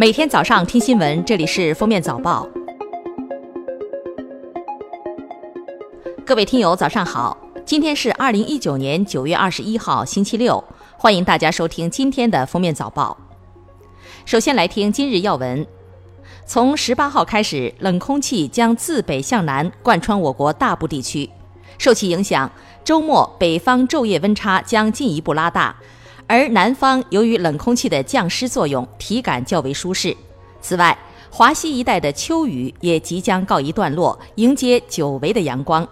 每天早上听新闻，这里是封面早报。各位听友，早上好！今天是二零一九年九月二十一号，星期六。欢迎大家收听今天的封面早报。首先来听今日要闻：从十八号开始，冷空气将自北向南贯穿我国大部地区，受其影响，周末北方昼夜温差将进一步拉大。而南方由于冷空气的降湿作用，体感较为舒适。此外，华西一带的秋雨也即将告一段落，迎接久违的阳光。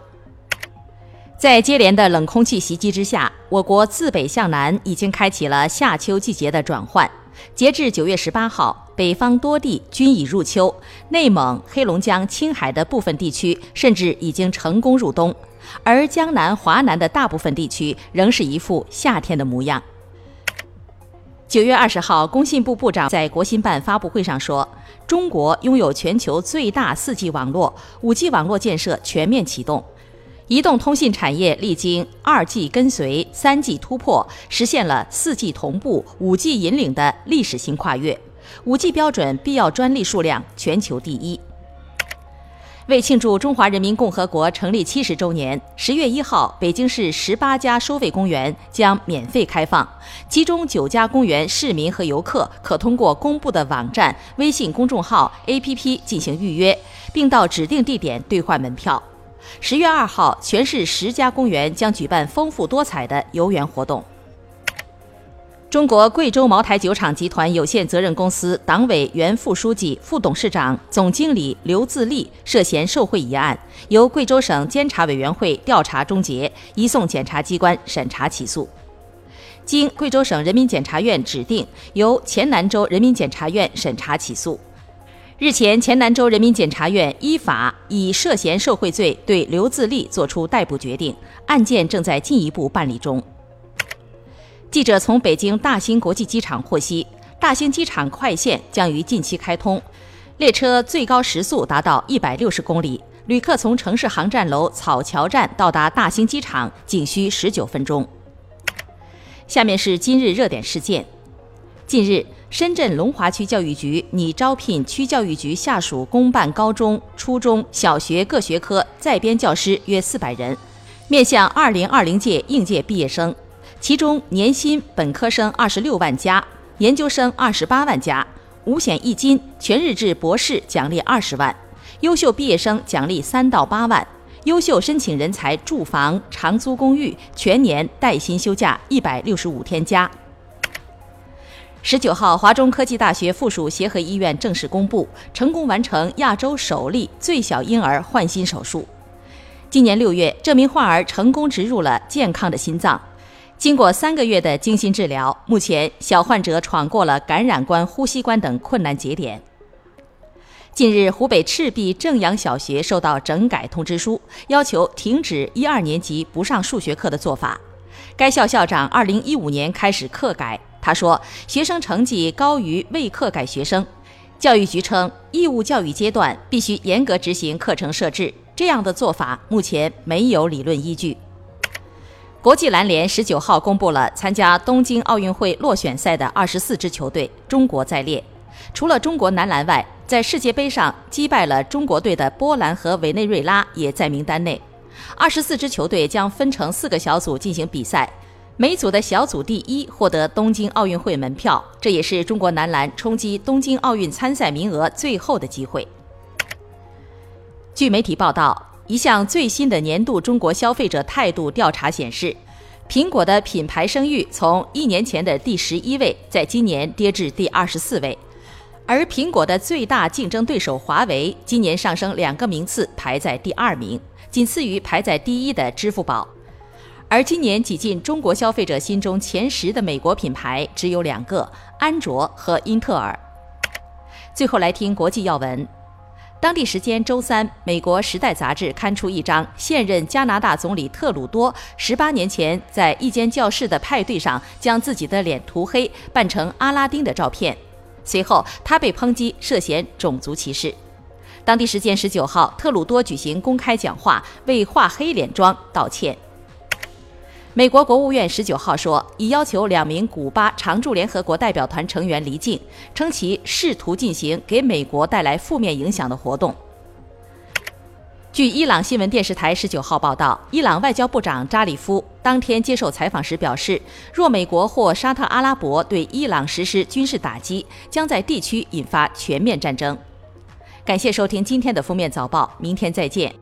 在接连的冷空气袭击之下，我国自北向南已经开启了夏秋季节的转换。截至九月十八号，北方多地均已入秋，内蒙、黑龙江、青海的部分地区甚至已经成功入冬，而江南、华南的大部分地区仍是一副夏天的模样。九月二十号，工信部部长在国新办发布会上说：“中国拥有全球最大 4G 网络，5G 网络建设全面启动，移动通信产业历经 2G 跟随、3G 突破，实现了 4G 同步、5G 引领的历史性跨越，5G 标准必要专利数量全球第一。”为庆祝中华人民共和国成立七十周年，十月一号，北京市十八家收费公园将免费开放，其中九家公园市民和游客可通过公布的网站、微信公众号、APP 进行预约，并到指定地点兑换门票。十月二号，全市十家公园将举办丰富多彩的游园活动。中国贵州茅台酒厂集团有限责任公司党委原副书记、副董事长、总经理刘自立涉嫌受贿一案，由贵州省监察委员会调查终结，移送检察机关审查起诉。经贵州省人民检察院指定，由黔南州人民检察院审查起诉。日前，黔南州人民检察院依法以涉嫌受贿罪对刘自立作出逮捕决定，案件正在进一步办理中。记者从北京大兴国际机场获悉，大兴机场快线将于近期开通，列车最高时速达到一百六十公里，旅客从城市航站楼草桥站到达大兴机场仅需十九分钟。下面是今日热点事件：近日，深圳龙华区教育局拟招聘区教育局下属公办高中、初中小学各学科在编教师约四百人，面向二零二零届应届毕业生。其中年薪本科生二十六万加，研究生二十八万加，五险一金，全日制博士奖励二十万，优秀毕业生奖励三到八万，优秀申请人才住房长租公寓全年带薪休假一百六十五天加。十九号，华中科技大学附属协和医院正式公布，成功完成亚洲首例最小婴儿换心手术。今年六月，这名患儿成功植入了健康的心脏。经过三个月的精心治疗，目前小患者闯过了感染关、呼吸关等困难节点。近日，湖北赤壁正阳小学收到整改通知书，要求停止一二年级不上数学课的做法。该校校长二零一五年开始课改，他说学生成绩高于未课改学生。教育局称，义务教育阶段必须严格执行课程设置，这样的做法目前没有理论依据。国际篮联十九号公布了参加东京奥运会落选赛的二十四支球队，中国在列。除了中国男篮外，在世界杯上击败了中国队的波兰和委内瑞拉也在名单内。二十四支球队将分成四个小组进行比赛，每组的小组第一获得东京奥运会门票，这也是中国男篮冲击东京奥运参赛名额最后的机会。据媒体报道。一项最新的年度中国消费者态度调查显示，苹果的品牌声誉从一年前的第十一位，在今年跌至第二十四位，而苹果的最大竞争对手华为今年上升两个名次，排在第二名，仅次于排在第一的支付宝。而今年挤进中国消费者心中前十的美国品牌只有两个：安卓和英特尔。最后来听国际要闻。当地时间周三，美国《时代》杂志刊出一张现任加拿大总理特鲁多十八年前在一间教室的派对上将自己的脸涂黑，扮成阿拉丁的照片。随后，他被抨击涉嫌种族歧视。当地时间十九号，特鲁多举行公开讲话，为画黑脸妆道歉。美国国务院十九号说，已要求两名古巴常驻联合国代表团成员离境，称其试图进行给美国带来负面影响的活动。据伊朗新闻电视台十九号报道，伊朗外交部长扎里夫当天接受采访时表示，若美国或沙特阿拉伯对伊朗实施军事打击，将在地区引发全面战争。感谢收听今天的封面早报，明天再见。